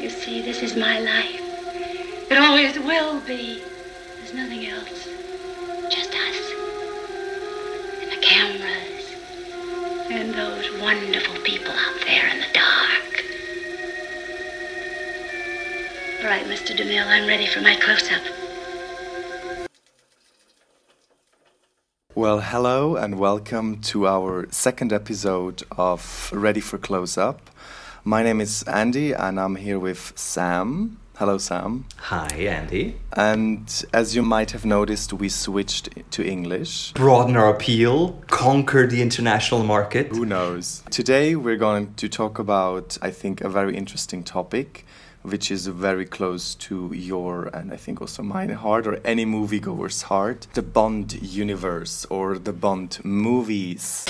You see, this is my life. It always will be. There's nothing else. Just us. And the cameras. And those wonderful people out there in the dark. All right, Mr. DeMille, I'm ready for my close-up. Well, hello and welcome to our second episode of Ready for Close Up. My name is Andy and I'm here with Sam. Hello, Sam. Hi, Andy. And as you might have noticed, we switched to English. Broaden our appeal, conquer the international market. Who knows? Today we're going to talk about, I think, a very interesting topic, which is very close to your and I think also mine heart or any moviegoer's heart the Bond universe or the Bond movies.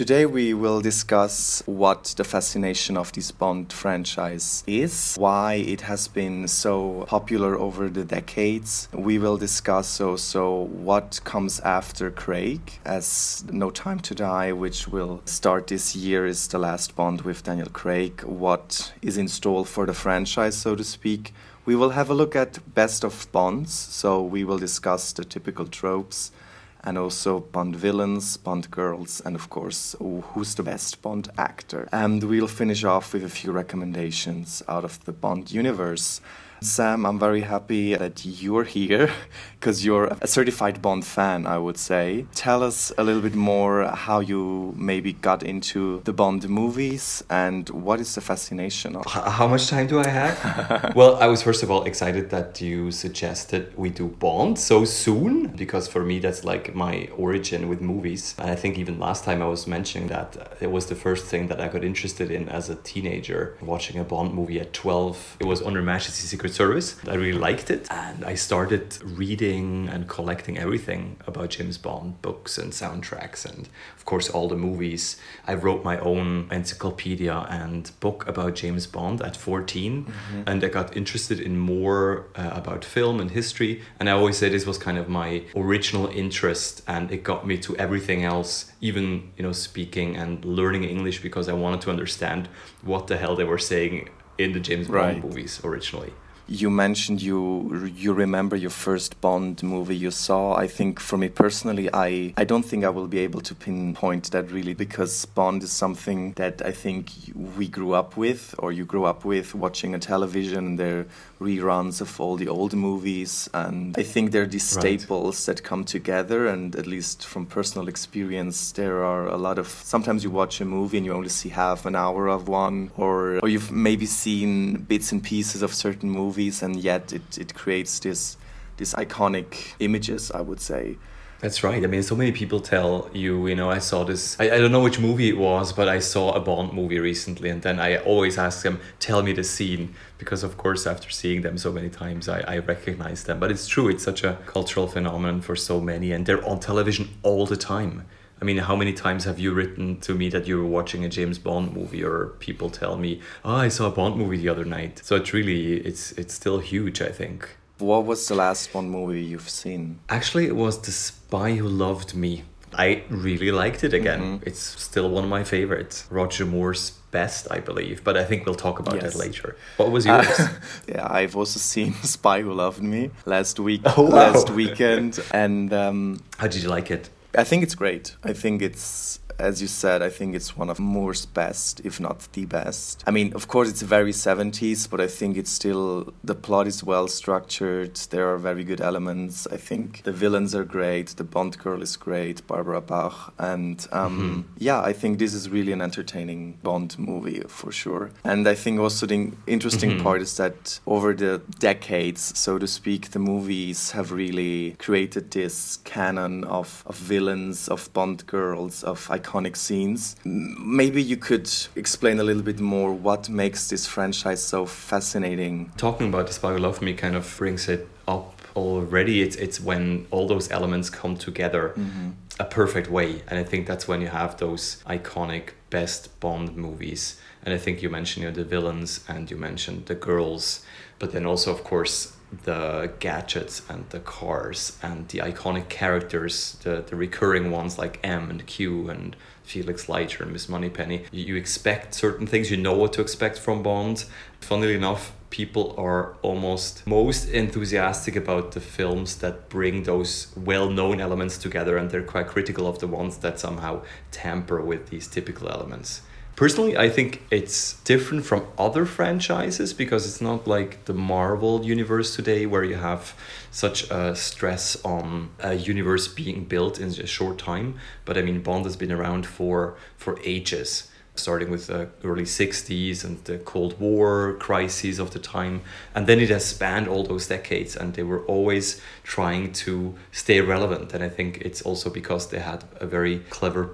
Today we will discuss what the fascination of this Bond franchise is, why it has been so popular over the decades. We will discuss also what comes after Craig, as No Time to Die, which will start this year, is the last Bond with Daniel Craig. What is in store for the franchise, so to speak. We will have a look at best of Bonds, so we will discuss the typical tropes and also Bond villains, Bond girls, and of course, who's the best Bond actor. And we'll finish off with a few recommendations out of the Bond universe. Sam, I'm very happy that you're here because you're a certified Bond fan, I would say. Tell us a little bit more how you maybe got into the Bond movies and what is the fascination of How much time do I have? well, I was first of all excited that you suggested we do Bond so soon because for me that's like my origin with movies. And I think even last time I was mentioning that uh, it was the first thing that I got interested in as a teenager watching a Bond movie at 12. It was On Her Majesty's Secret Service. I really liked it. And I started reading and collecting everything about James Bond books and soundtracks and, of course, all the movies. I wrote my own encyclopedia and book about James Bond at 14. Mm-hmm. And I got interested in more uh, about film and history. And I always say this was kind of my original interest and it got me to everything else, even, you know, speaking and learning English because I wanted to understand what the hell they were saying in the James Bond Right. movies originally. You mentioned you you remember your first Bond movie you saw. I think for me personally, I I don't think I will be able to pinpoint that really because Bond is something that I think we grew up with, or you grew up with, watching a television. There reruns of all the old movies, and I think they're these Right. staples that come together. And at least from personal experience, there are a lot of. Sometimes you watch a movie and you only see half an hour of one, or or you've maybe seen bits and pieces of certain movies, and yet it, it creates this these iconic images. I would say. That's right. I mean, so many people tell you, you know, I saw this, I, I don't know which movie it was, but I saw a Bond movie recently. And then I always ask them, tell me the scene. Because, of course, after seeing them so many times, I, I recognize them. But it's true, it's such a cultural phenomenon for so many. And they're on television all the time. I mean, how many times have you written to me that you were watching a James Bond movie, or people tell me, "Oh, I saw a Bond movie the other night." So it's really, it's it's still huge. I think. What was the last one movie you've seen? Actually, it was The Spy Who Loved Me. I really liked it again. Mm-hmm. It's still one of my favorites. Roger Moore's best, I believe, but I think we'll talk about Yes. that later. What was yours? yeah, I've also seen Spy Who Loved Me last week, Oh, wow. last weekend, and um, How did you like it? I think it's great. I think it's, as you said, I think it's one of Moore's best, if not the best. I mean, of course, it's very 70s, but I think it's still, the plot is well structured. There are very good elements. I think the villains are great. The Bond girl is great, Barbara Bach. And um, yeah, I think this is really an entertaining Bond movie for sure. And I think also the interesting part is that over the decades, so to speak, the movies have really created this canon of, of villains, of Bond girls, of iconic scenes. Maybe you could explain a little bit more what makes this franchise so fascinating. Talking about The Spy Who Loved Me kind of brings it up already. It's, it's when all those elements come together mm-hmm. a perfect way. And I think that's when you have those iconic best Bond movies. And I think you mentioned you know, the villains and you mentioned the girls, but then also, of course, the gadgets and the cars and the iconic characters, the, the recurring ones like M and Q and Felix Leiter and Miss Moneypenny. You, you expect certain things, you know what to expect from Bond. Funnily enough, people are almost most enthusiastic about the films that bring those well-known elements together and they're quite critical of the ones that somehow tamper with these typical elements personally i think it's different from other franchises because it's not like the marvel universe today where you have such a stress on a universe being built in a short time but i mean bond has been around for for ages starting with the early 60s and the Cold War crises of the time. And then it has spanned all those decades, and they were always trying to stay relevant. And I think it's also because they had a very clever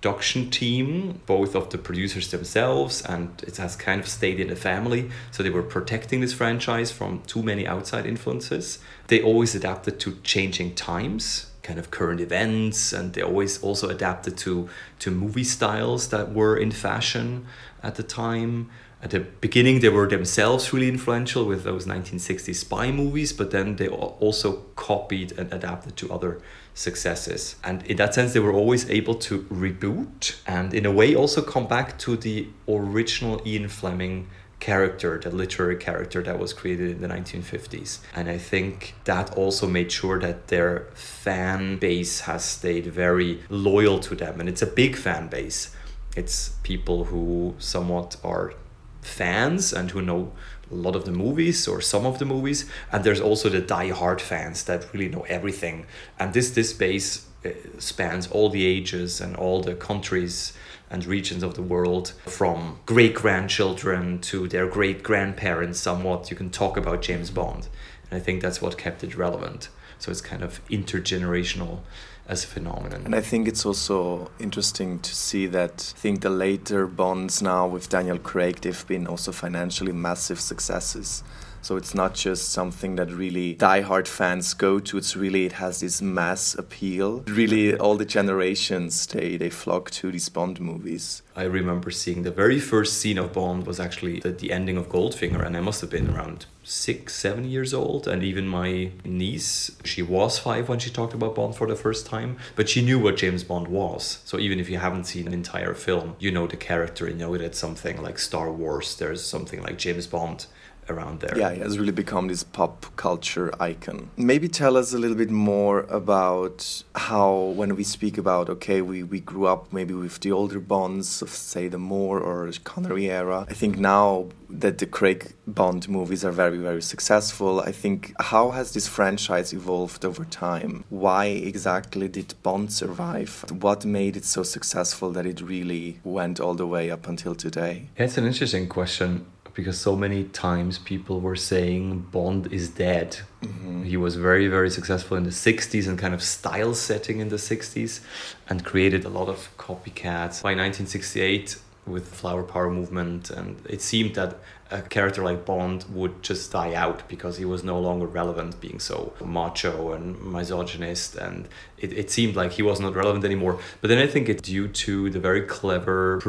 production team, both of the producers themselves, and it has kind of stayed in the family. So they were protecting this franchise from too many outside influences. They always adapted to changing times kind of current events and they always also adapted to to movie styles that were in fashion at the time at the beginning they were themselves really influential with those 1960s spy movies but then they also copied and adapted to other successes and in that sense they were always able to reboot and in a way also come back to the original Ian Fleming character, the literary character that was created in the 1950s. And I think that also made sure that their fan base has stayed very loyal to them. And it's a big fan base. It's people who somewhat are fans and who know a lot of the movies or some of the movies and there's also the die-hard fans that really know everything and this this base uh, spans all the ages and all the countries and regions of the world, from great grandchildren to their great grandparents, somewhat. You can talk about James Bond. And I think that's what kept it relevant. So it's kind of intergenerational as a phenomenon. And I think it's also interesting to see that I think the later Bonds now with Daniel Craig, they've been also financially massive successes. So it's not just something that really die-hard fans go to. It's really it has this mass appeal. Really, all the generations they they flock to these Bond movies. I remember seeing the very first scene of Bond was actually the, the ending of Goldfinger, and I must have been around six, seven years old. And even my niece, she was five when she talked about Bond for the first time, but she knew what James Bond was. So even if you haven't seen an entire film, you know the character, you know that something like Star Wars, there's something like James Bond around there. Yeah, he has really become this pop culture icon. Maybe tell us a little bit more about how, when we speak about, okay, we, we grew up maybe with the older Bonds of, say, the Moore or Connery era. I think now that the Craig Bond movies are very, very successful, I think how has this franchise evolved over time? Why exactly did Bond survive? What made it so successful that it really went all the way up until today? It's an interesting question because so many times people were saying Bond is dead. Mm-hmm. He was very, very successful in the 60s and kind of style setting in the 60s and created a lot of copycats. By 1968, with the flower power movement and it seemed that a character like bond would just die out because he was no longer relevant being so macho and misogynist and it, it seemed like he was not relevant anymore but then i think it's due to the very clever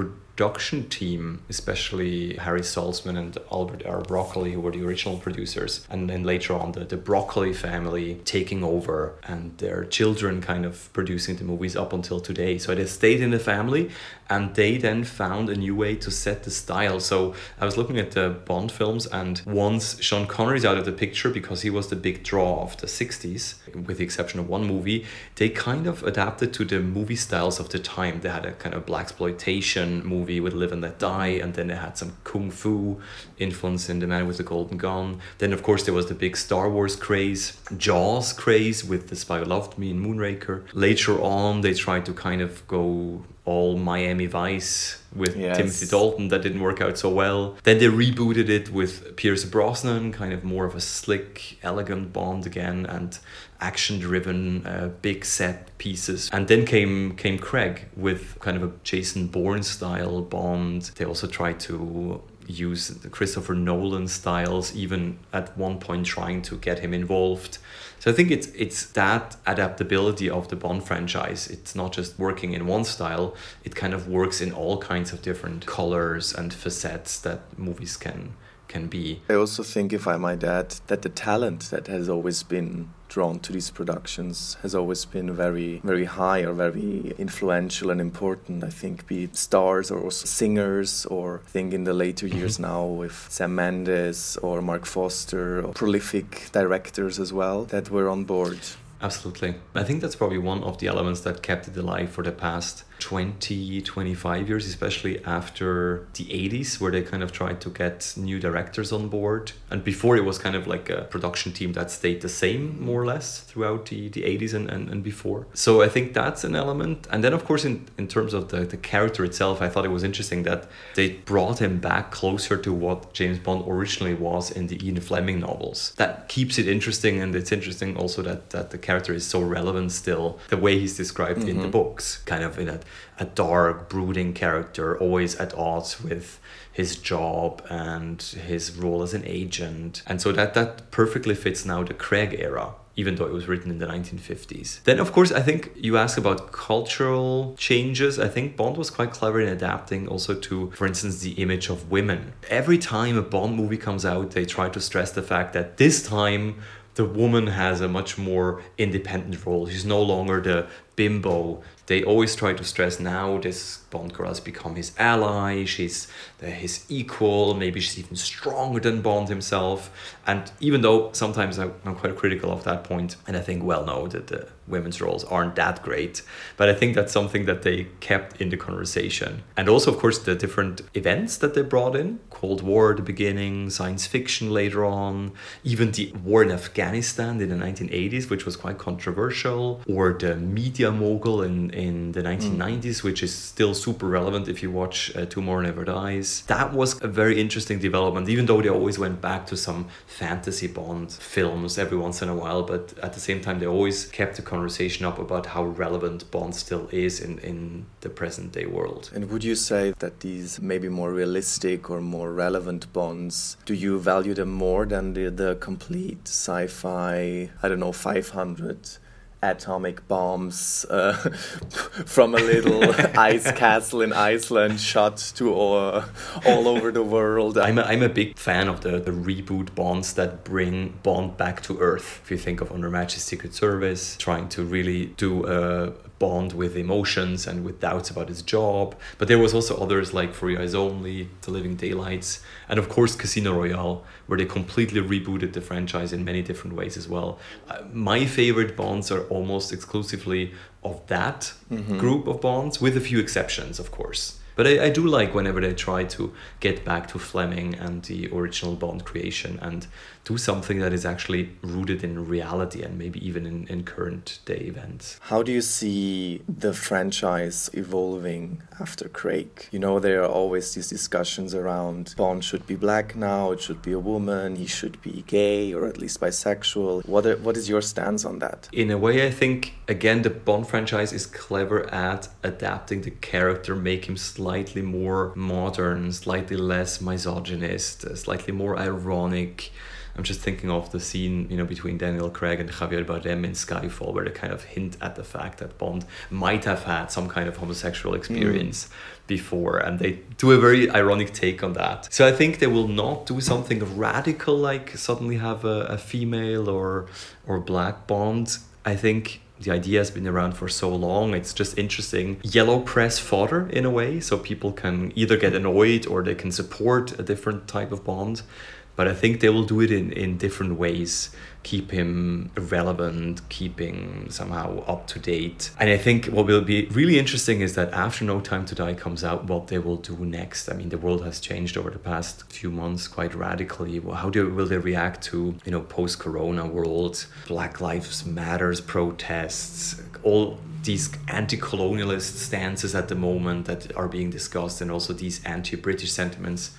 production team, especially Harry Saltzman and Albert R. Broccoli, who were the original producers, and then later on the, the Broccoli family taking over and their children kind of producing the movies up until today. So has stayed in the family, and they then found a new way to set the style. So I was looking at the Bond films, and once Sean Connery's out of the picture because he was the big draw of the 60s, with the exception of one movie, they kind of adapted to the movie styles of the time. They had a kind of black exploitation movie with Live and Let Die, and then they had some kung fu influence in The Man with the Golden Gun. Then, of course, there was the big Star Wars craze, Jaws craze with The Spy Who Loved Me and Moonraker. Later on, they tried to kind of go all Miami Vice with yes. Timothy Dalton that didn't work out so well. Then they rebooted it with Pierce Brosnan, kind of more of a slick, elegant Bond again, and action-driven, uh, big set pieces. And then came came Craig with kind of a Jason Bourne style Bond. They also tried to use the Christopher Nolan styles, even at one point trying to get him involved. So I think it's it's that adaptability of the Bond franchise. It's not just working in one style; it kind of works in all kinds of different colors and facets that movies can can be. I also think, if I might add, that the talent that has always been drawn to these productions has always been very, very high or very influential and important. I think, be it stars or singers, or I think in the later mm-hmm. years now with Sam Mendes or Marc Forster, or prolific directors as well that were on board. Absolutely. I think that's probably one of the elements that kept it alive for the past 20, 25 years, especially after the 80s, where they kind of tried to get new directors on board. And before it was kind of like a production team that stayed the same, more or less, throughout the, the 80s and, and, and before. So I think that's an element. And then, of course, in, in terms of the, the character itself, I thought it was interesting that they brought him back closer to what James Bond originally was in the Ian Fleming novels. That keeps it interesting, and it's interesting also that, that the character is so relevant still, the way he's described mm-hmm. in the mm-hmm. books, kind of in a a dark, brooding character, always at odds with his job and his role as an agent. And so that, that perfectly fits now the Craig era even though it was written in the 1950s. Then, of course, I think you ask about cultural changes. I think Bond was quite clever in adapting also to, for instance, the image of women. Every time a Bond movie comes out, they try to stress the fact that this time the woman has a much more independent role. She's no longer the bimbo they always try to stress now this Bond girl has become his ally, she's his equal, maybe she's even stronger than Bond himself. And even though sometimes I, am quite critical of that point, and I think, well, no, that the women's roles aren't that great, but I think that's something that they kept in the conversation. And also, of course, the different events that they brought in Cold War at the beginning, science fiction later on, even the war in Afghanistan in the 1980s, which was quite controversial, or the media mogul in in the 1990s, mm. which is still super relevant if you watch uh, Tomorrow Never Dies. That was a very interesting development, even though they always went back to some fantasy Bond films every once in a while, but at the same time, they always kept the conversation up about how relevant Bond still is in, in the present day world. And would you say that these maybe more realistic or more relevant Bonds, do you value them more than the, the complete sci fi, I don't know, 500? Atomic bombs uh, from a little ice castle in Iceland shot to all, all over the world. I'm a, I'm a big fan of the, the reboot bonds that bring Bond back to Earth. If you think of On Her Majesty's Secret Service, trying to really do a Bond with emotions and with doubts about his job. But there was also others like For Your Eyes Only, The Living Daylights, and of course Casino Royale, where they completely rebooted the franchise in many different ways as well. Uh, my favorite Bonds are almost exclusively of that mm-hmm. group of Bonds, with a few exceptions, of course. But I, I do like whenever they try to get back to Fleming and the original Bond creation and do something that is actually rooted in reality and maybe even in, in current day events. How do you see the franchise evolving after Craig? You know, there are always these discussions around Bond should be black now, it should be a woman, he should be gay or at least bisexual. What, are, what is your stance on that? In a way, I think, again, the Bond franchise is clever at adapting the character, make him slightly more modern, slightly less misogynist, slightly more ironic I'm just thinking of the scene, you know, between Daniel Craig and Javier Bardem in Skyfall, where they kind of hint at the fact that Bond might have had some kind of homosexual experience mm. before, and they do a very ironic take on that. So I think they will not do something radical like suddenly have a, a female or or black Bond. I think the idea has been around for so long. It's just interesting yellow press fodder in a way, so people can either get annoyed or they can support a different type of Bond but I think they will do it in, in different ways keep him relevant, keeping somehow up to date. And I think what will be really interesting is that after No Time to Die comes out, what they will do next. I mean, the world has changed over the past few months quite radically. How do will they react to you know post Corona world, Black Lives Matters protests, all these anti-colonialist stances at the moment that are being discussed, and also these anti-British sentiments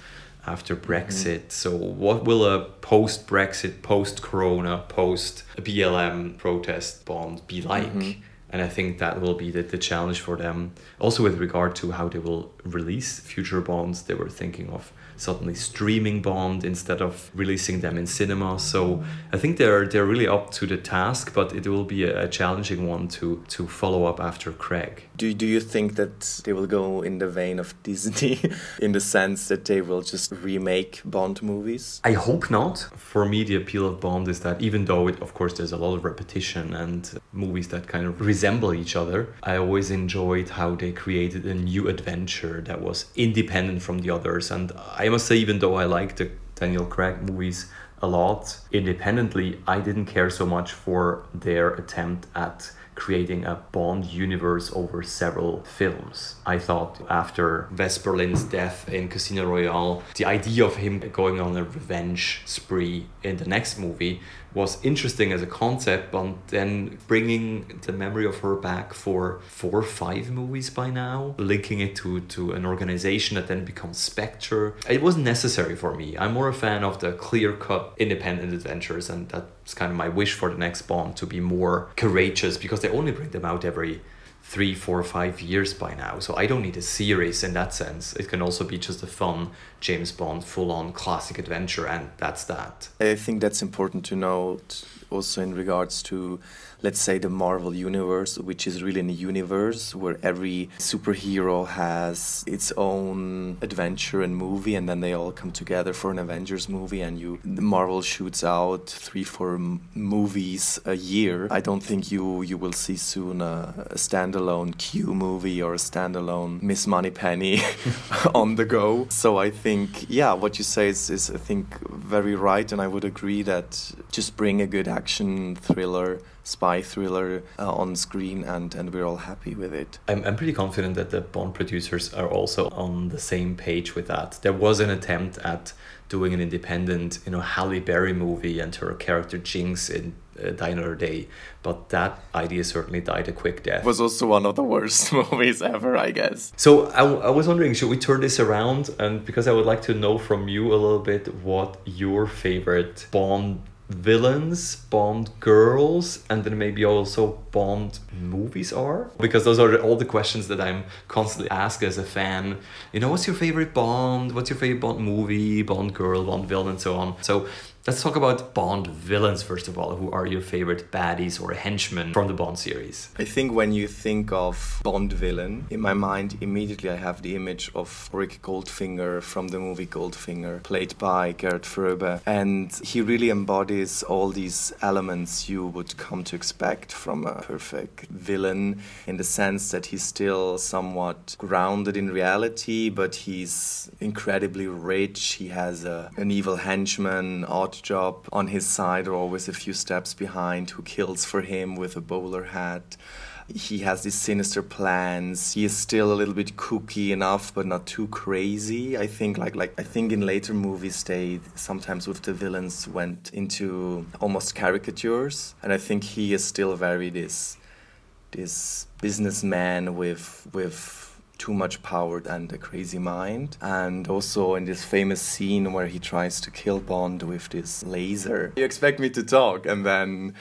after Brexit. Mm-hmm. So, what will a post Brexit, post Corona, post BLM protest bond be like? Mm-hmm. And I think that will be the, the challenge for them. Also, with regard to how they will release future Bonds. They were thinking of suddenly streaming Bond instead of releasing them in cinema. So I think they're they're really up to the task, but it will be a, a challenging one to to follow up after Craig. Do do you think that they will go in the vein of Disney, in the sense that they will just remake Bond movies? I hope not. For me, the appeal of Bond is that even though it, of course, there's a lot of repetition and movies that kind of resemble each other, I always enjoyed how they created a new adventure that was independent from the others. And I must say, even though I like the Daniel Craig movies a lot independently, I didn't care so much for their attempt at creating a Bond universe over several films. I thought after Vesper Lynd's death in Casino Royale, the idea of him going on a revenge spree in the next movie was interesting as a concept, but then bringing the memory of her back for four or five movies by now, linking it to, to an organization that then becomes Spectre, it wasn't necessary for me. I'm more a fan of the clear cut independent adventures, and that's kind of my wish for the next Bond to be more courageous because they only bring them out every three, four, five years by now. So I don't need a series in that sense. It can also be just a fun James Bond full on classic adventure, and that's that. I think that's important to note also in regards to let's say the Marvel universe, which is really a universe where every superhero has its own adventure and movie, and then they all come together for an Avengers movie, and you Marvel shoots out three, four movies a year. I don't think you you will see soon a, a standalone Q movie or a standalone Miss Moneypenny on the go. So I think yeah, what you say is, is I think very right, and I would agree that just bring a good action thriller spy thriller uh, on screen and, and we're all happy with it. I'm, I'm pretty confident that the Bond producers are also on the same page with that. There was an attempt at doing an independent, you know, Halle Berry movie and her character Jinx in uh, Die Another Day, but that idea certainly died a quick death. It was also one of the worst movies ever, I guess. So I, I was wondering, should we turn this around? And because I would like to know from you a little bit what your favorite Bond villains, Bond girls, and then maybe also Bond movies are? Because those are all the questions that I'm constantly asked as a fan. You know, what's your favorite Bond? What's your favorite Bond movie, Bond girl, Bond villain, and so on. So Let's talk about Bond villains first of all. Who are your favorite baddies or henchmen from the Bond series? I think when you think of Bond villain, in my mind immediately I have the image of Auric Goldfinger from the movie Goldfinger, played by Gerd Fröbe, and he really embodies all these elements you would come to expect from a perfect villain in the sense that he's still somewhat grounded in reality, but he's incredibly rich. He has a, an evil henchman, job on his side or always a few steps behind who kills for him with a bowler hat he has these sinister plans. He is still a little bit kooky enough, but not too crazy. I think, like, like I think in later movies, they sometimes with the villains went into almost caricatures, and I think he is still very this, this businessman with with too much power and a crazy mind. And also in this famous scene where he tries to kill Bond with this laser. You expect me to talk, and then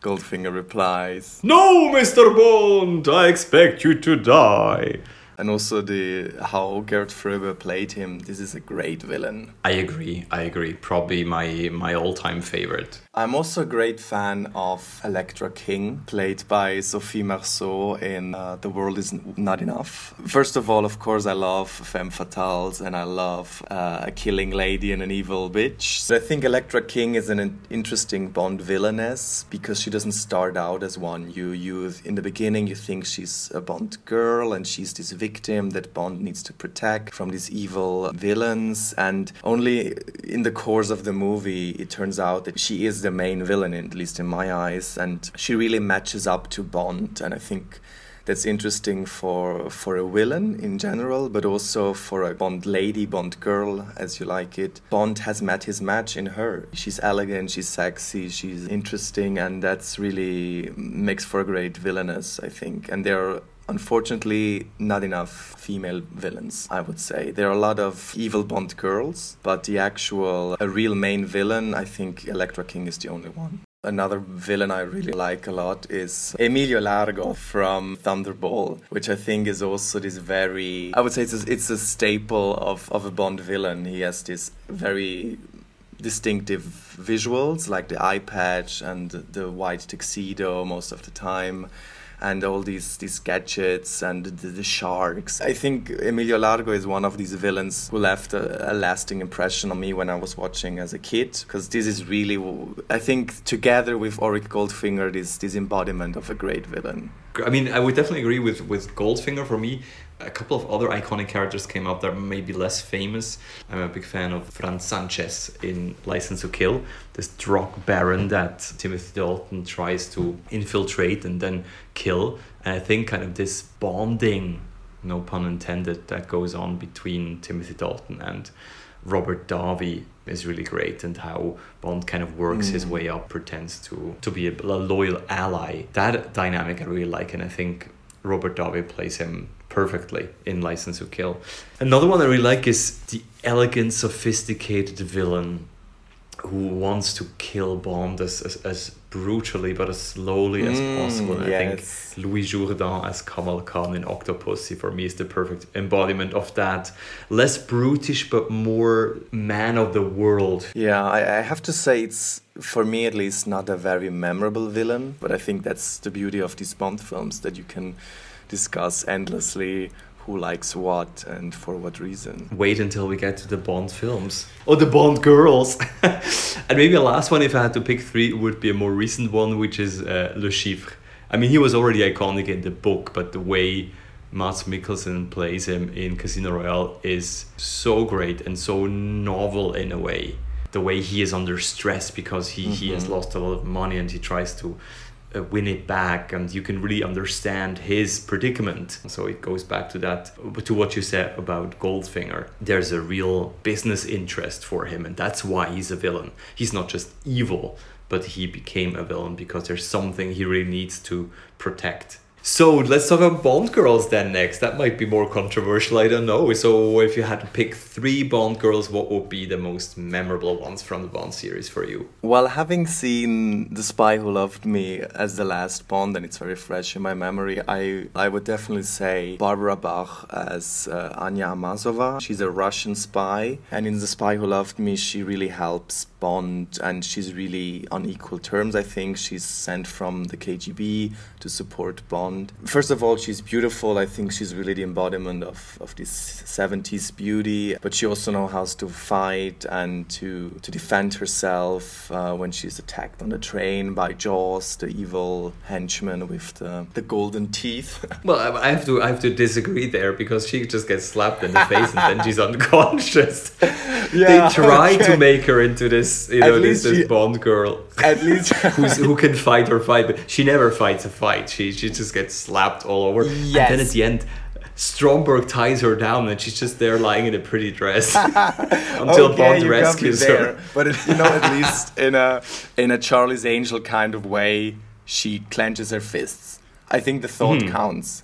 Goldfinger replies, No, Mr. Bond, I expect you to die and also the how Gerd Fröbe played him. This is a great villain. I agree. I agree. Probably my my all-time favorite. I'm also a great fan of Elektra King, played by Sophie Marceau in uh, The World Is Not Enough. First of all, of course, I love femme fatales and I love uh, a killing lady and an evil bitch. So I think Elektra King is an interesting Bond villainess because she doesn't start out as one. You, you in the beginning, you think she's a Bond girl and she's this victim that Bond needs to protect from these evil villains. And only in the course of the movie, it turns out that she is the main villain, at least in my eyes, and she really matches up to Bond. And I think that's interesting for for a villain in general, but also for a Bond lady, Bond girl, as you like it. Bond has met his match in her. She's elegant, she's sexy, she's interesting, and that's really makes for a great villainess, I think. And there are unfortunately not enough female villains i would say. There are a lot of evil bond girls but the actual a real main villain i think elektra king is the only one. Another villain I really like a lot is Emilio Largo from Thunderball, which I think is also this very, I would say it's a, it's a staple of, of a Bond villain. He has this very distinctive visuals like the eye patch and the white tuxedo most of the time and all these these gadgets and the, the, sharks. I think Emilio Largo is one of these villains who left a, a lasting impression on me when I was watching as a kid because this is really I think together with Auric Goldfinger this this embodiment of a great villain. I mean, I would definitely agree with with Goldfinger. For me, a couple of other iconic characters came up that are maybe less famous. I'm a big fan of Franz Sanchez in License to Kill, this drug baron that Timothy Dalton tries to infiltrate and then kill. And I think kind of this bonding, no pun intended, that goes on between Timothy Dalton and Robert Davi is really great and how Bond kind of works mm. his way up, pretends to to be a, a loyal ally. That dynamic I really like and I think Robert Davi plays him perfectly in License to Kill. Another one I really like is the elegant, sophisticated villain who wants to kill Bond as, as, as brutally but as slowly as mm, possible. And yes. I think Louis Jourdan as Kamal Khan in Octopussy for me is the perfect embodiment of that. Less brutish but more man of the world. Yeah, I, I have to say it's for me at least not a very memorable villain, but I think that's the beauty of these Bond films that you can discuss endlessly who likes what and for what reason. Wait until we get to the Bond films or the Bond girls. and maybe a last one, if I had to pick three, would be a more recent one, which is uh, Le Chiffre. I mean, he was already iconic in the book, but the way Mads Mikkelsen plays him in Casino Royale is so great and so novel in a way. The way he is under stress because he, mm-hmm. he has mm-hmm. lost a lot of money and he tries to uh, win it back and you can really understand his predicament. So it goes back to that to what you said about goldfinger. There's a real business interest for him and that's why he's a villain. He's not just evil but he became a villain because there's something he really needs to protect so let's talk about Bond girls then next. That might be more controversial, I don't know. So if you had to pick three Bond girls, what would be the most memorable ones from the Bond series for you? Well, having seen The Spy Who Loved Me as the last Bond, and it's very fresh in my memory, I, I would definitely say Barbara Bach as uh, Anya Amasova. She's a Russian spy, and in The Spy Who Loved Me, she really helps Bond, and she's really on equal terms. I think she's sent from the KGB to support Bond. First of all, she's beautiful. I think she's really the embodiment of, of this 70s beauty, but she also knows how to fight and to, to defend herself uh, when she's attacked on the train by Jaws, the evil henchman with the, the golden teeth. well, I have to I have to disagree there because she just gets slapped in the face and then she's unconscious. Yeah, they try okay. to make her into this this you know this, this she, Bond girl at least who can fight or fight, but she never fights a fight. She she just gets slapped all over. Yes. And then at the end. Stromberg ties her down and she's just there lying in a pretty dress until okay, Bond rescues her. But it, you know, at least in a in a Charlie's Angel kind of way, she clenches her fists. I think the thought mm. counts.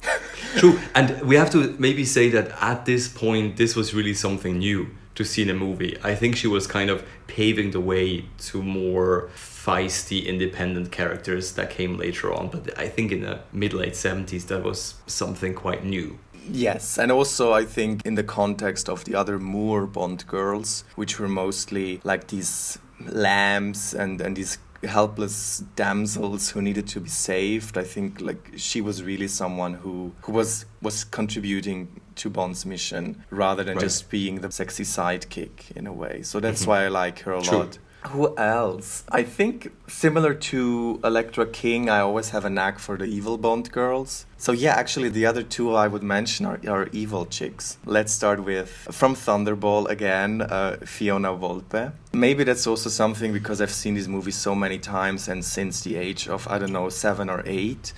True, and we have to maybe say that at this point, this was really something new to see in a movie. I think she was kind of paving the way to more feisty, independent characters that came later on. But I think in the mid late 70s, that was something quite new. Yes, and also I think in the context of the other Moore Bond girls, which were mostly like these lambs and, and these helpless damsels who needed to be saved. I think like she was really someone who who was was contributing to Bond's mission rather than right. just being the sexy sidekick in a way. So that's mm-hmm. why I like her a True. lot. Who else? I think similar to Elektra King, I always have a knack for the evil Bond girls. So yeah, actually the other two I would mention are, are evil chicks. Let's start with from Thunderball again, uh, Fiona Volpe. Maybe that's also something because I've seen these movies so many times and since the age of I don't know seven or eight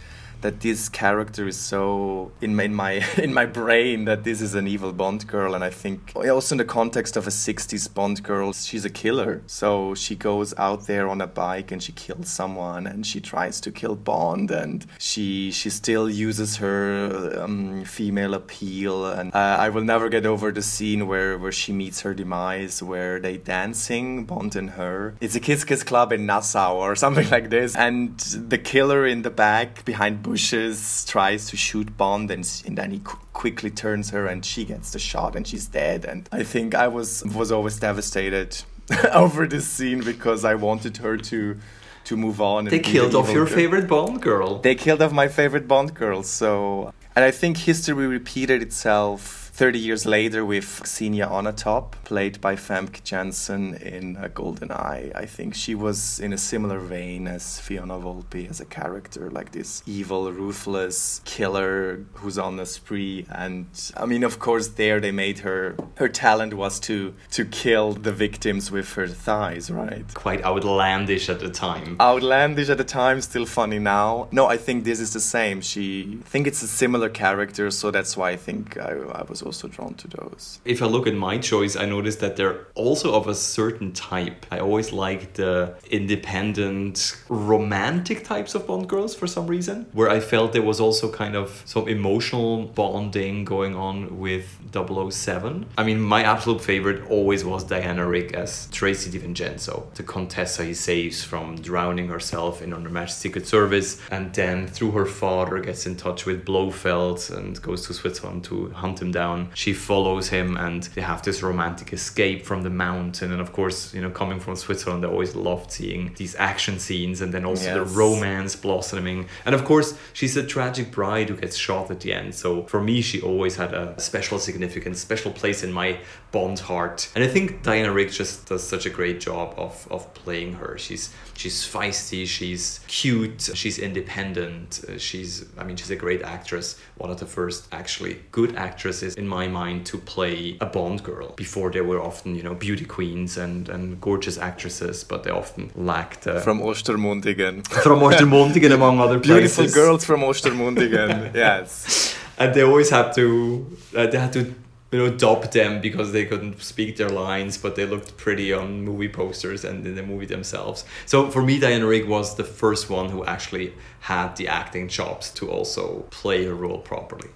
that this character is so in my in my, in my brain that this is an evil Bond girl, and I think also in the context of a '60s Bond girl, she's a killer. So she goes out there on a bike and she kills someone, and she tries to kill Bond, and she she still uses her um, female appeal, and uh, I will never get over the scene where where she meets her demise, where they dancing Bond and her. It's a kiss kiss club in Nassau or something like this, and the killer in the back behind tries to shoot Bond, and, and then he qu- quickly turns her, and she gets the shot, and she's dead. And I think I was was always devastated over this scene because I wanted her to to move on. They killed off your girl. favorite Bond girl. They killed off my favorite Bond girl. So, and I think history repeated itself 30 years later with Xenia Onatopp, played by Famke Janssen in uh, GoldenEye. I think she was in a similar vein as Fiona Volpe as a character, like this evil, ruthless killer who's on a spree. And I mean, of course, there they made her, her talent was to, to kill the victims with her thighs, right? Quite outlandish at the time. Outlandish at the time, still funny now. No, I think this is the same. She, I think it's a similar character, so that's why I think I, I was also drawn to those. If I look at my choice, I noticed that they're also of a certain type. I always like the independent, romantic types of Bond girls for some reason, where I felt there was also kind of some emotional bonding going on with 007. I mean, my absolute favorite always was Diana Rigg as Tracy DiVincenzo, the Contessa he saves from drowning herself in Majesty's Secret Service, and then through her father gets in touch with Blofeld and goes to Switzerland to hunt him down she follows him and they have this romantic escape from the mountain. And of course, you know, coming from Switzerland, I always loved seeing these action scenes and then also yes. the romance blossoming. And of course, she's a tragic bride who gets shot at the end. So for me, she always had a special significance, special place in my Bond heart. And I think Diana Rigg just does such a great job of, of playing her. She's she's feisty, she's cute, she's independent. Uh, she's I mean she's a great actress. One of the first actually good actresses in my mind to play a Bond girl. Before they were often you know beauty queens and and gorgeous actresses, but they often lacked uh, from Ostermundigen. from Ostermundigen among other places. Beautiful girls from Ostermundigen. yes. And they always had to uh, they had to you know dub them because they couldn't speak their lines but they looked pretty on movie posters and in the movie themselves. So for me diana rigg was the first one who actually had the acting chops to also play her role properly.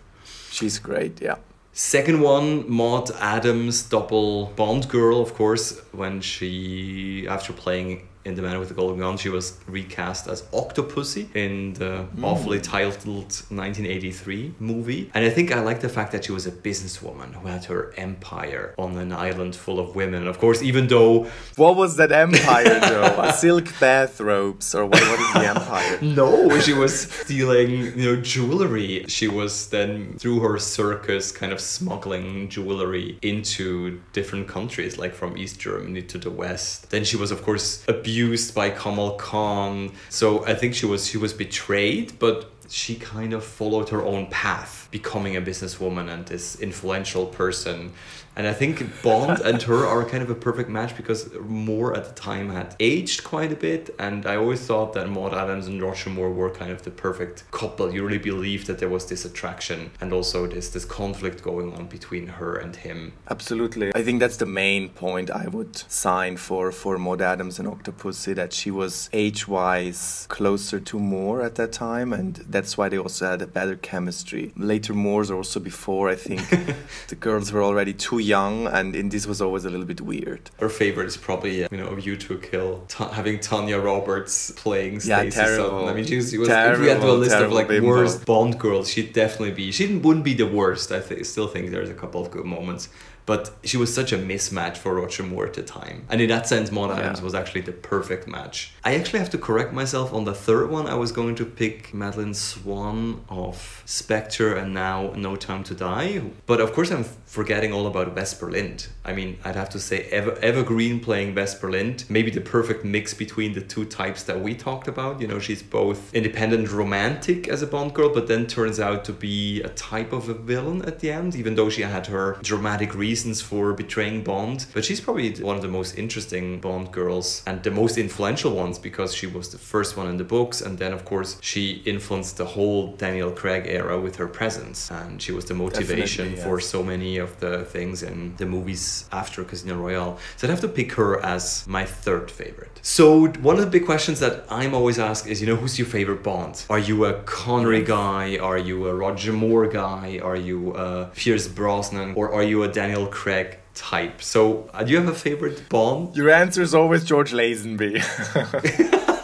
She's great yeah. Second one, Maud Adams, double Bond girl, of course, when she, after playing in The Man with the Golden Gun, she was recast as Octopussy in the mm. awfully titled 1983 movie. And I think I like the fact that she was a businesswoman who had her empire on an island full of women. And of course, even though. What was that empire, though? Silk bathrobes, or what, what is the empire? no, she was stealing, you know, jewelry. She was then, through her circus, kind of smuggling jewelry into different countries, like from East Germany to the West. Then she was, of course, abused abused by Kamal Khan. So I think she was she was betrayed, but she kind of followed her own path, becoming a businesswoman and this influential person and I think Bond and her are kind of a perfect match because Moore at the time had aged quite a bit. And I always thought that Maud Adams and Roger Moore were kind of the perfect couple. You really believed that there was this attraction and also this, this conflict going on between her and him. Absolutely. I think that's the main point I would sign for, for Maud Adams and Octopussy that she was age wise closer to Moore at that time. And that's why they also had a better chemistry. Later Moore's or also before, I think the girls were already too young, and in this was always a little bit weird. Her favorite is probably uh, you know View to Kill, T- having Tanya Roberts playing Stacey yeah, terrible. I mean, she was, she was terrible, if we had to a list of like bimbo. worst Bond girls, she'd definitely be. She wouldn't be the worst. I th- still think there's a couple of good moments. But she was such a mismatch for Roger Moore at the time. And in that sense, Maud Adams yeah. was actually the perfect match. I actually have to correct myself on the third one. I was going to pick Madeleine Swann of Spectre and now No Time to Die. But of course, I'm forgetting all about Vesper Lynd. I mean, I'd have to say Ever- Eva Green playing Vesper Lynd. Maybe the perfect mix between the two types that we talked about. You know, she's both independent romantic as a Bond girl, but then turns out to be a type of a villain at the end, even though she had her dramatic reasons for betraying Bond. But she's probably one of the most interesting Bond girls and the most influential ones because she was the first one in the books. And then, of course, she influenced the whole Daniel Craig era with her presence, and she was the motivation for so many of the things in the movies after Casino Royale. So I'd have to pick her as my third favorite. So one of the big questions that I'm always asked is, you know, who's your favorite Bond? Are you a Connery guy? Are you a Roger Moore guy? Are you a Pierce Brosnan? Or are you a Daniel Craig type? So uh, do you have a favorite Bond? Your answer is always George Lazenby.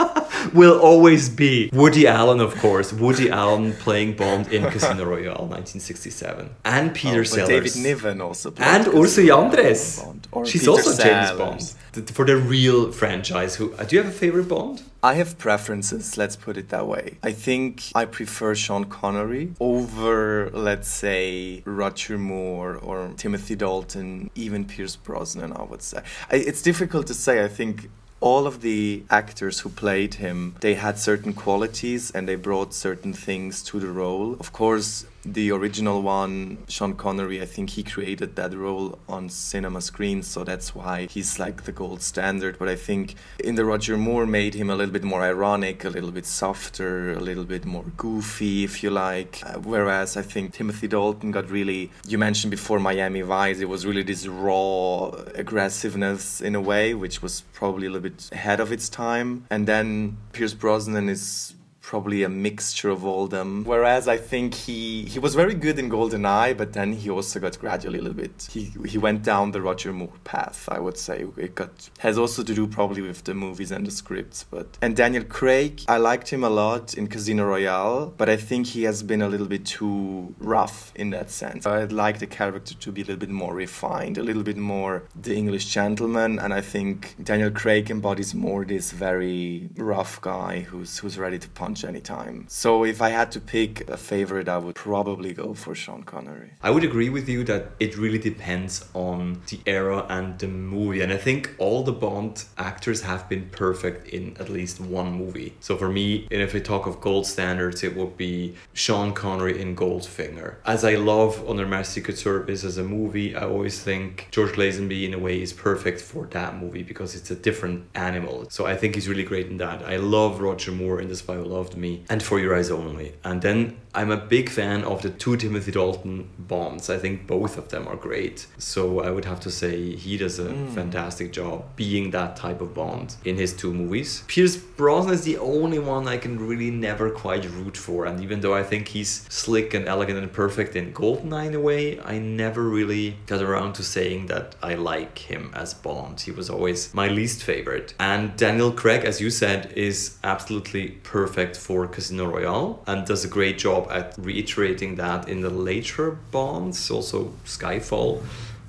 will always be Woody Allen, of course. Woody Allen playing Bond in Casino Royale, 1967, and oh, Peter Oh, but Sellers. David Niven also played and Ursula Andress. Bond. She's Peter also James Bond. For the real franchise, who do you have a favorite Bond? I have preferences, let's put it that way. I think I prefer Sean Connery over, let's say, Roger Moore or Timothy Dalton, even Pierce Brosnan, I would say. I, it's difficult to say. I think all of the actors who played him, they had certain qualities and they brought certain things to the role. Of course, the original one, Sean Connery, I think he created that role on cinema screens, so that's why he's like the gold standard. But I think in the Roger Moore made him a little bit more ironic, a little bit softer, a little bit more goofy, if you like. Uh, whereas I think Timothy Dalton got really, you mentioned before Miami Vice, it was really this raw aggressiveness in a way, which was probably a little bit ahead of its time. And then Pierce Brosnan is probably a mixture of all them. Whereas I think he he was very good in GoldenEye, but then he also got gradually a little bit. He he went down the Roger Moore path. I would say it got has also to do probably with the movies and the scripts. But and Daniel Craig, I liked him a lot in Casino Royale, but I think he has been a little bit too rough in that sense. I'd like the character to be a little bit more refined, a little bit more the English gentleman, and I think Daniel Craig embodies more this very rough guy who's who's ready to punch anytime. So if I had to pick a favorite, I would probably go for Sean Connery. I would agree with you that it really depends on the era and the movie. And I think all the Bond actors have been perfect in at least one movie. So for me, and if we talk of gold standards, it would be Sean Connery in Goldfinger. As I love On Her Majesty's Secret Service as a movie, I always think George Lazenby in a way is perfect for that movie because it's a different animal. So I think he's really great in that. I love Roger Moore in The Spy Who Loved Me and For Your Eyes Only. And then I'm a big fan of the two Timothy Dalton Bonds. I think both of them are great. So I would have to say he does a hmm. fantastic job being that type of Bond in his two movies. Pierce Brosnan is the only one I can really never quite root for. And even though I think he's slick and elegant and perfect in Goldeneye in a way, I never really got around to saying that I like him as Bond. He was always my least favorite. And Daniel Craig, as you said, is absolutely perfect for Casino Royale and does a great job at reiterating that in the later Bonds. Also, Skyfall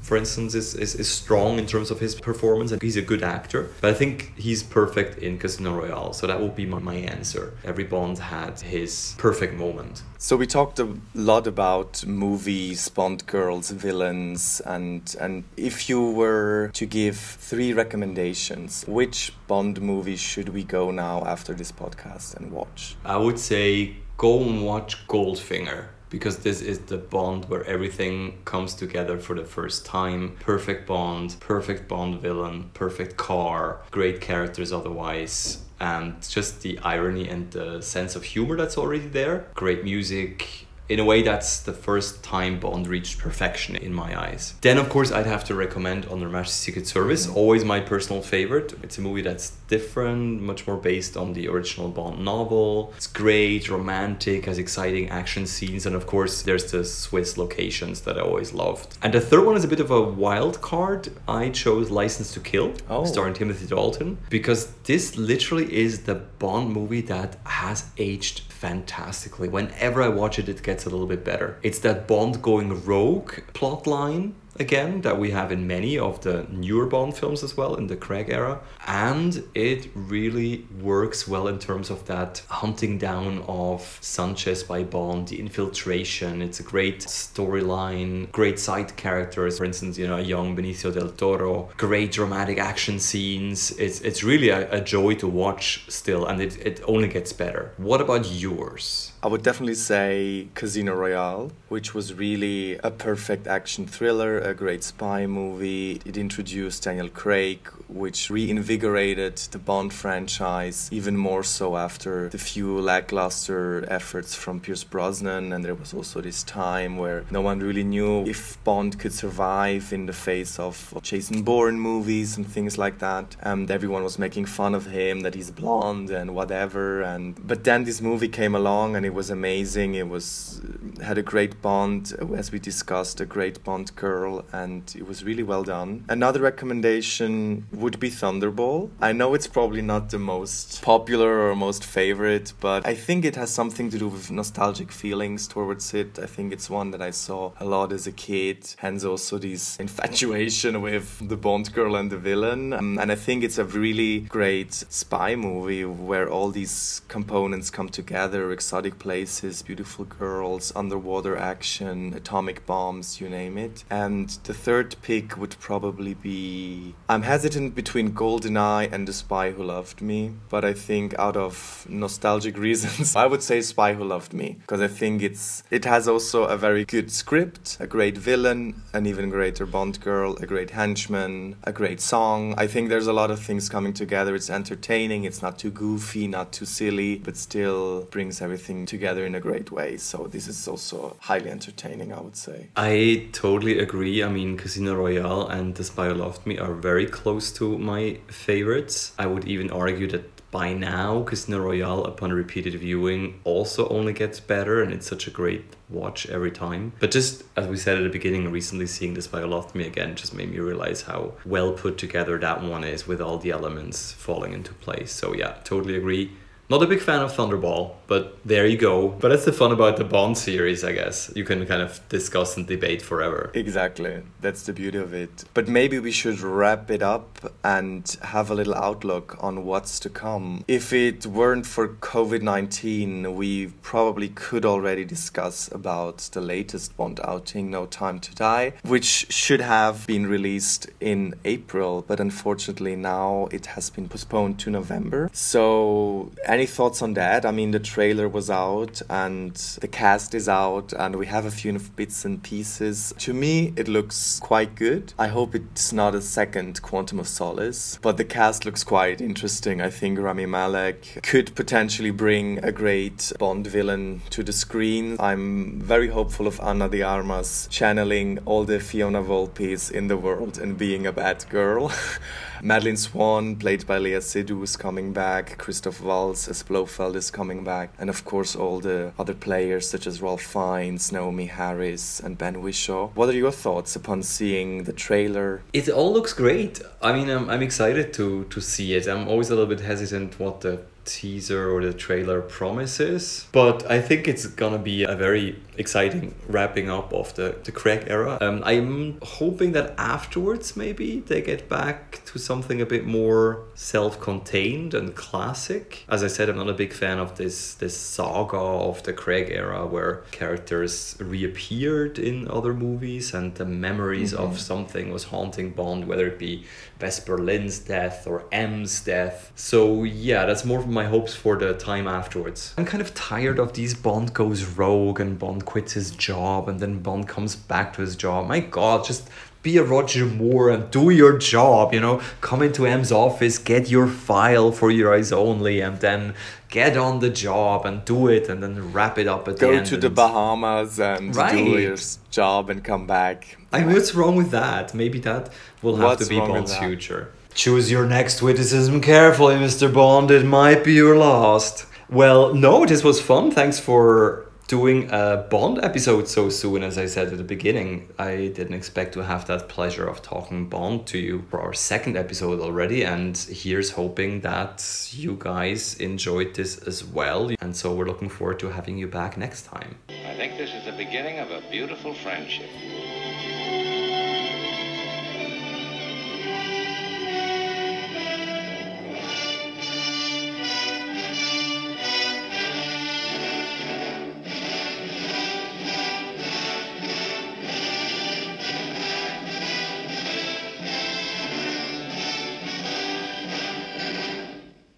for instance, is, is, is strong in terms of his performance and he's a good actor. But I think he's perfect in Casino Royale. So that would be my, my answer. Every Bond had his perfect moment. So we talked a lot about movies, Bond girls, villains, and and if you were to give three recommendations, which Bond movie should we go now after this podcast and watch? I would say go and watch Goldfinger because this is the Bond where everything comes together for the first time. Perfect Bond, perfect Bond villain, perfect car, great characters otherwise. And just the irony and the sense of humor that's already there. Great music, in a way that's the first time bond reached perfection in my eyes. Then of course i'd have to recommend On Her Majesty's secret service mm-hmm. always my personal favorite. It's a movie that's different much more based on the original bond novel. It's great romantic has exciting action scenes and of course there's the swiss locations that i always loved. And the third one is a bit of a wild card. I chose license to kill Oh. starring timothy dalton because this literally is the bond movie that has aged fantastically. Whenever I watch it, it gets a little bit better. It's that Bond going rogue plot line again that we have in many of the newer Bond films as well in the Craig era. And it really works well in terms of that hunting down of Sanchez by Bond, the infiltration. It's a great storyline, great side characters. For instance, you know, young Benicio del Toro, great dramatic action scenes. It's it's really a, a joy to watch still, and it, it only gets better. What about yours? I would definitely say Casino Royale, which was really a perfect action thriller, a great spy movie. It introduced Daniel Craig, which reinvigorated the Bond franchise even more so after the few lackluster efforts from Pierce Brosnan. And there was also this time where no one really knew if Bond could survive in the face of Jason Bourne movies and things like that. And everyone was making fun of him that he's blonde and whatever. And but then this movie came along and it was amazing. It was had a great Bond, as we discussed, a great Bond girl, and it was really well done. Another recommendation would be Thunderball. I know it's probably not the most popular or most favorite, but I think it has something to do with nostalgic feelings towards it. I think it's one that I saw a lot as a kid, hence also this infatuation with the Bond girl and the villain. Um, and I think it's a really great spy movie where all these components come together exotic places, beautiful girls, underwater action, atomic bombs, you name it. And the third pick would probably be I'm hesitant between GoldenEye and The Spy Who Loved Me, but I think out of nostalgic reasons, I would say Spy Who Loved Me because I think it's it has also a very good script, a great villain, an even greater Bond girl, a great henchman, a great song. I think there's a lot of things coming together. It's entertaining, it's not too goofy, not too silly, but still brings everything together in a great way. So this is also highly entertaining, I would say. I totally agree. I mean, Casino Royale and The Spy Who Loved Me are very close to my favorites. I would even argue that by now, Casino Royale, upon repeated viewing, also only gets better, and it's such a great watch every time. But just as we said at the beginning, recently seeing Who Loved Me again just made me realize how well put together that one is with all the elements falling into place. So, yeah, totally agree. Not a big fan of Thunderball, but there you go. But that's the fun about the Bond series, I guess. You can kind of discuss and debate forever. Exactly. That's the beauty of it. But maybe we should wrap it up and have a little outlook on what's to come. If it weren't for COVID 19, we probably could already discuss about the latest Bond outing, No Time to Die, which should have been released in April, but unfortunately now it has been postponed to November. So, any thoughts on that? I mean, the trailer was out and the cast is out, and we have a few bits and pieces. To me, it looks quite good. I hope it's not a second Quantum of Solace, but the cast looks quite interesting. I think Rami Malek could potentially bring a great Bond villain to the screen. I'm very hopeful of Ana de Armas channeling all the Fiona Volpes in the world and being a bad girl. Madeleine Swann, played by Léa Seydoux, is coming back. Christoph Waltz as Blofeld is coming back. And of course, all the other players such as Ralph Fiennes, Naomie Harris, and Ben Whishaw. What are your thoughts upon seeing the trailer? It all looks great. I mean, I'm, I'm excited to, to see it. I'm always a little bit hesitant what the teaser or the trailer promises. But I think it's gonna be a very exciting wrapping up of the, the Craig era. Um, I'm hoping that afterwards maybe they get back to something a bit more self-contained and classic. As I said, I'm not a big fan of this this saga of the Craig era where characters reappeared in other movies and the memories mm-hmm. of something was haunting Bond, whether it be Vesper Lynd's death or M's death. So yeah, that's more of my hopes for the time afterwards. I'm kind of tired of these Bond goes rogue and Bond quits his job and then Bond comes back to his job. My god, just be a Roger Moore and do your job, you know, come into M's office, get your file for your eyes only, and then get on the job and do it and then wrap it up at Go the end. Go to the Bahamas and right. do your job and come back. I mean, what's wrong with that? Maybe that will have what's to be Bond's future. Choose your next witticism carefully, Mr. Bond. It might be your last. Well, no, this was fun. Thanks for doing a Bond episode so soon, as I said at the beginning, I didn't expect to have that pleasure of talking Bond to you for our second episode already. And here's hoping that you guys enjoyed this as well. And so we're looking forward to having you back next time. I think this is the beginning of a beautiful friendship.